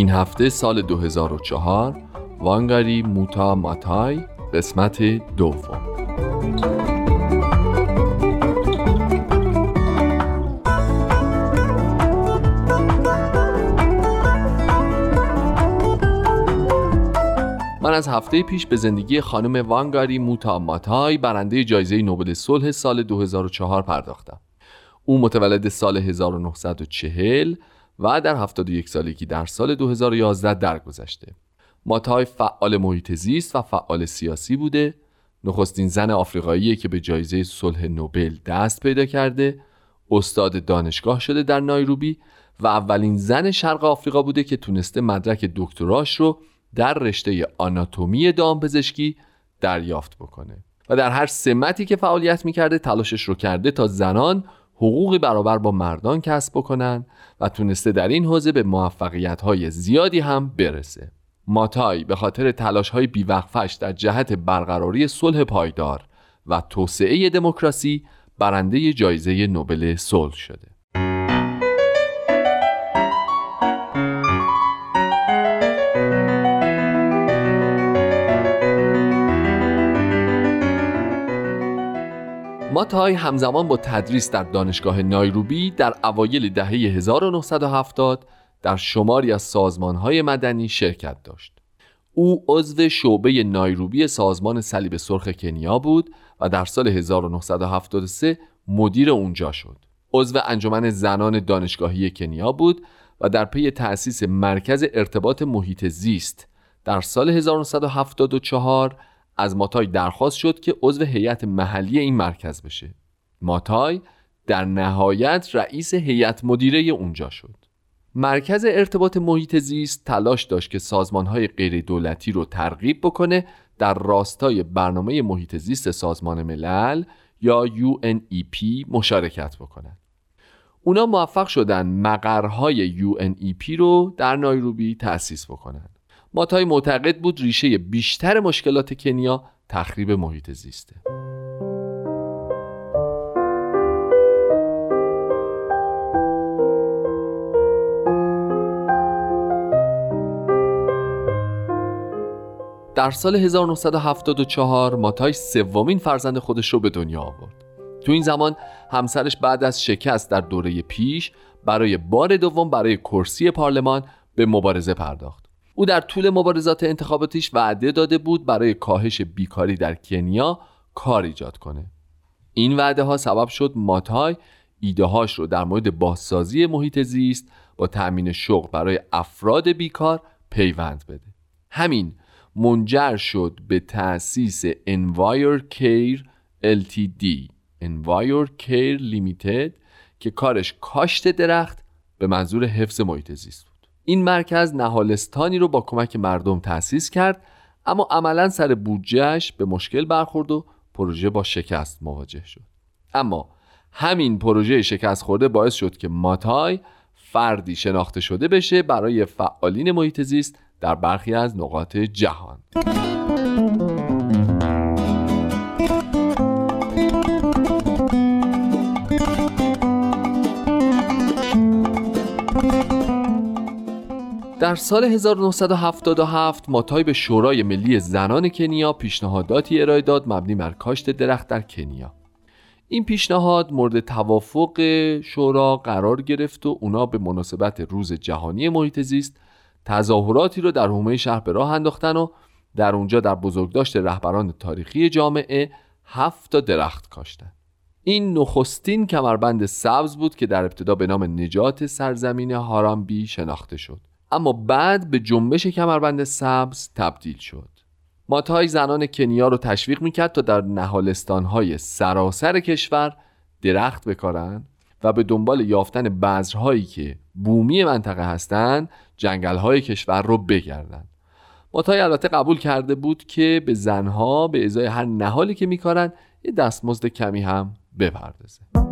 این هفته سال 2004 وانگاری موتا ماتای قسمت دوم. من از هفته پیش به زندگی خانم وانگاری موتا ماتای برنده جایزه نوبل صلح سال 2004 پرداختم. او متولد سال 1940 و در 71 سالگی در سال 2011 درگذشته. ماتای فعال محیط زیست و فعال سیاسی بوده. نخستین زن آفریقایی که به جایزه صلح نوبل دست پیدا کرده. استاد دانشگاه شده در نایروبی و اولین زن شرق آفریقا بوده که تونسته مدرک دکتراش رو در رشته آناتومی دامپزشکی دریافت بکنه. و در هر سمتی که فعالیت می‌کرده تلاشش رو کرده تا زنان حقوقی برابر با مردان کسب بکنن و تونسته در این حوزه به موفقیت های زیادی هم برسه. ماتای به خاطر تلاش های بیوقفش در جهت برقراری صلح پایدار و توسعه دموکراسی برنده جایزه نوبل صلح شده. ماتای همزمان با تدریس در دانشگاه نایروبی در اوایل دهه 1970 در شماری از سازمانهای مدنی شرکت داشت. او عضو شعبه نایروبی سازمان صلیب سرخ کنیا بود و در سال 1973 مدیر اونجا شد. عضو انجمن زنان دانشگاهی کنیا بود و در پی تأسیس مرکز ارتباط محیط زیست در سال 1974 از ماتای درخواست شد که عضو هیئت محلی این مرکز بشه ماتای در نهایت رئیس هیئت مدیره اونجا شد مرکز ارتباط محیط زیست تلاش داشت که سازمانهای غیر دولتی رو ترغیب بکنه در راستای برنامه محیط زیست سازمان ملل یا UNEP مشارکت بکنند. اونا موفق شدن مقرهای UNEP رو در نایروبی تأسیس بکنند. ماتای معتقد بود ریشه بیشتر مشکلات کنیا تخریب محیط زیسته در سال 1974 ماتای سومین فرزند خودش رو به دنیا آورد. تو این زمان همسرش بعد از شکست در دوره پیش برای بار دوم برای کرسی پارلمان به مبارزه پرداخت. او در طول مبارزات انتخاباتیش وعده داده بود برای کاهش بیکاری در کنیا کار ایجاد کنه. این وعده ها سبب شد ماتای ایده هاش رو در مورد بازسازی محیط زیست با تأمین شغل برای افراد بیکار پیوند بده. همین منجر شد به تأسیس Envire LTD. Envire Care Limited که کارش کاشت درخت به منظور حفظ محیط زیست این مرکز نهالستانی رو با کمک مردم تأسیس کرد اما عملا سر بودجهش به مشکل برخورد و پروژه با شکست مواجه شد. اما همین پروژه شکست خورده باعث شد که ماتای فردی شناخته شده بشه برای فعالین محیط زیست در برخی از نقاط جهان. در سال 1977 ماتای به شورای ملی زنان کنیا پیشنهاداتی ارائه داد مبنی بر کاشت درخت در کنیا. این پیشنهاد مورد توافق شورا قرار گرفت و اونا به مناسبت روز جهانی محیط زیست تظاهراتی رو در حومه شهر به راه انداختن و در اونجا در بزرگداشت رهبران تاریخی جامعه هفت تا درخت کاشتن. این نخستین کمربند سبز بود که در ابتدا به نام نجات سرزمین هارامبی شناخته شد. اما بعد به جنبش کمربند سبز تبدیل شد. ماتای زنان کنیا رو تشویق می‌کرد تا در نهالستانهای سراسر کشور درخت بکارن و به دنبال یافتن بذرهایی که بومی منطقه هستند جنگلهای کشور رو بگردن. ماتای البته قبول کرده بود که به زنها به ازای هر نهالی که میکارن یه دستمزد کمی هم بپردازه.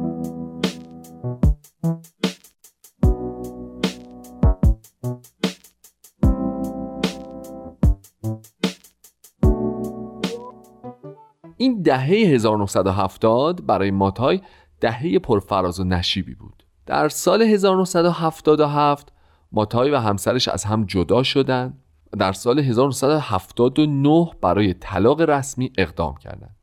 دهه 1970 برای ماتای دهه پرفراز و نشیبی بود. در سال 1977 ماتای و همسرش از هم جدا شدند. در سال 1979 برای طلاق رسمی اقدام کردند.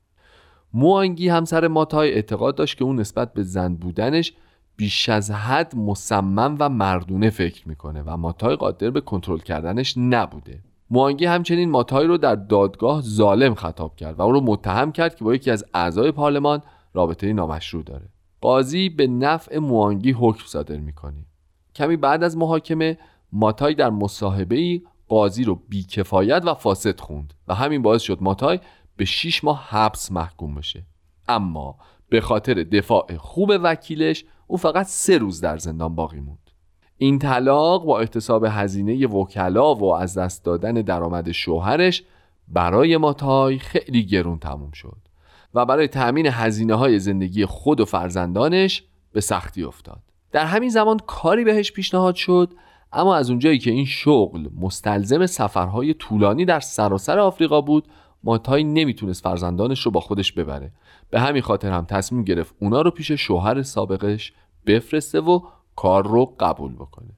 موانگی همسر ماتای اعتقاد داشت که اون نسبت به زن بودنش بیش از حد مصمم و مردونه فکر می‌کنه و ماتای قادر به کنترل کردنش نبوده. موانگی همچنین ماتای رو در دادگاه ظالم خطاب کرد و او رو متهم کرد که با یکی از اعضای پارلمان رابطه نامشروع داره. قاضی به نفع موانگی حکم صادر می‌کنه. کمی بعد از محاکمه ماتای در مصاحبه قاضی رو بیکفایت و فاسد خوند و همین باعث شد ماتای به 6 ماه حبس محکوم بشه. اما به خاطر دفاع خوب وکیلش او فقط سه روز در زندان باقی موند. این طلاق با احتساب هزینه وکلا و از دست دادن درآمد شوهرش برای ماتای خیلی گرون تموم شد و برای تأمین هزینه های زندگی خود و فرزندانش به سختی افتاد. در همین زمان کاری بهش پیشنهاد شد اما از اونجایی که این شغل مستلزم سفرهای طولانی در سراسر آفریقا بود ماتای نمی‌تونست فرزندانش رو با خودش ببره. به همین خاطر هم تصمیم گرفت اونا رو پیش شوهر سابقش بفرسته و کار رو قبول بکنه.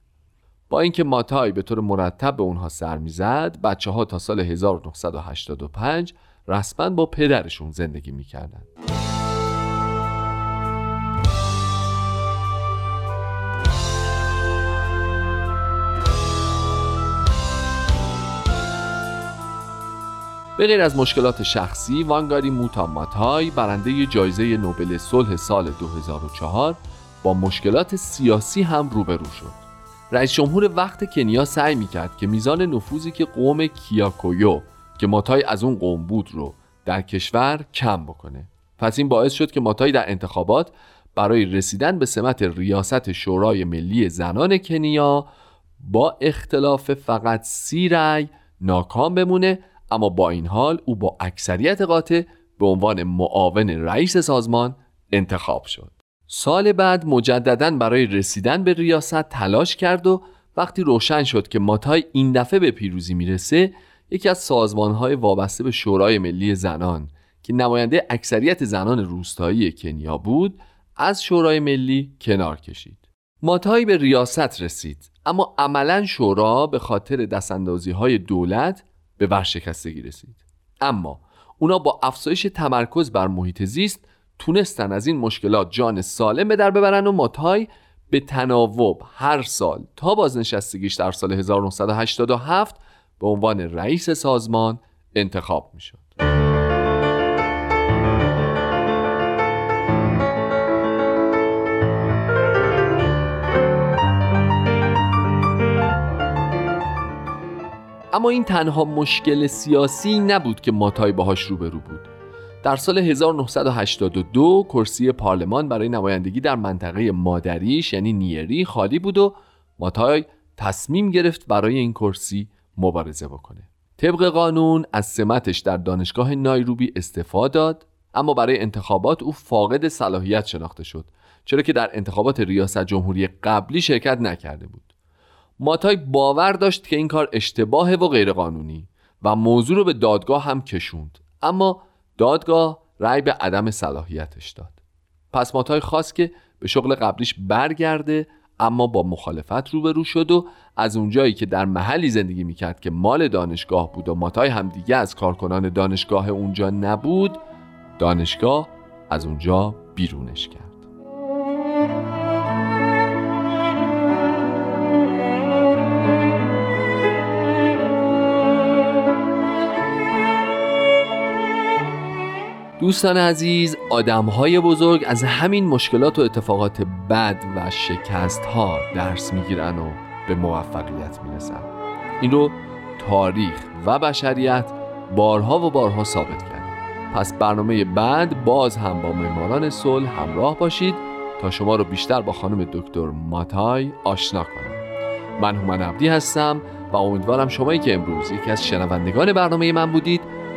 با اینکه ماتای به طور مرتب به اونها سر می‌زد بچه ها تا سال 1985 رسما با پدرشون زندگی می‌کردن. به غیر از مشکلات شخصی وانگاری موتا ماتای برنده جایزه نوبل صلح سال 2004 با مشکلات سیاسی هم روبرو شد. رئیس جمهور وقت کنیا سعی می‌کرد که میزان نفوذی که قوم کیاکویو که ماتای از اون قوم بود رو در کشور کم بکنه. پس این باعث شد که ماتای در انتخابات برای رسیدن به سمت ریاست شورای ملی زنان کنیا با اختلاف فقط سی رأی ناکام بمونه اما با این حال او با اکثریت قاطع به عنوان معاون رئیس سازمان انتخاب شد. سال بعد مجددا برای رسیدن به ریاست تلاش کرد و وقتی روشن شد که ماتای این دفعه به پیروزی می‌رسه یکی از سازمانهای وابسته به شورای ملی زنان که نماینده اکثریت زنان روستایی کنیا بود از شورای ملی کنار کشید. ماتای به ریاست رسید اما عملا شورا به خاطر دستاندازی های دولت به ورشکستگی رسید. اما اونا با افزایش تمرکز بر محیط زیست تونستن از این مشکلات جان سالم به در ببرن و ماتای به تناوب هر سال تا بازنشستگیش در سال 1987 به عنوان رئیس سازمان انتخاب می شد. اما این تنها مشکل سیاسی نبود که ماتای باهاش روبرو بود در سال 1982 کرسی پارلمان برای نمایندگی در منطقه مادریش یعنی نیری خالی بود و ماتای تصمیم گرفت برای این کرسی مبارزه بکنه. طبق قانون از سمتش در دانشگاه نایروبی استفاده داد اما برای انتخابات او فاقد صلاحیت شناخته شد چرا که در انتخابات ریاست جمهوری قبلی شرکت نکرده بود. ماتای باور داشت که این کار اشتباه و غیرقانونی و موضوع رو به دادگاه هم کشوند. اما دادگاه رأی به عدم صلاحیتش داد. پس ماتای خواست که به شغل قبلیش برگرده اما با مخالفت روبرو شد و از اونجایی که در محلی زندگی می‌کرد که مال دانشگاه بود و ماتای هم دیگه از کارکنان دانشگاه اونجا نبود دانشگاه از اونجا بیرونش کرد. دوستان عزیز های بزرگ از همین مشکلات و اتفاقات بد و شکست ها درس می‌گیرن و به موفقیت می‌رسن. این رو تاریخ و بشریت بارها و بارها ثابت کرد پس برنامه بعد باز هم با معماران صلح همراه باشید تا شما رو بیشتر با خانم دکتر ماتای آشنا کنم. من هومن عبدی هستم و امیدوارم شمایی که امروز یکی از شنوندگان برنامه من بودید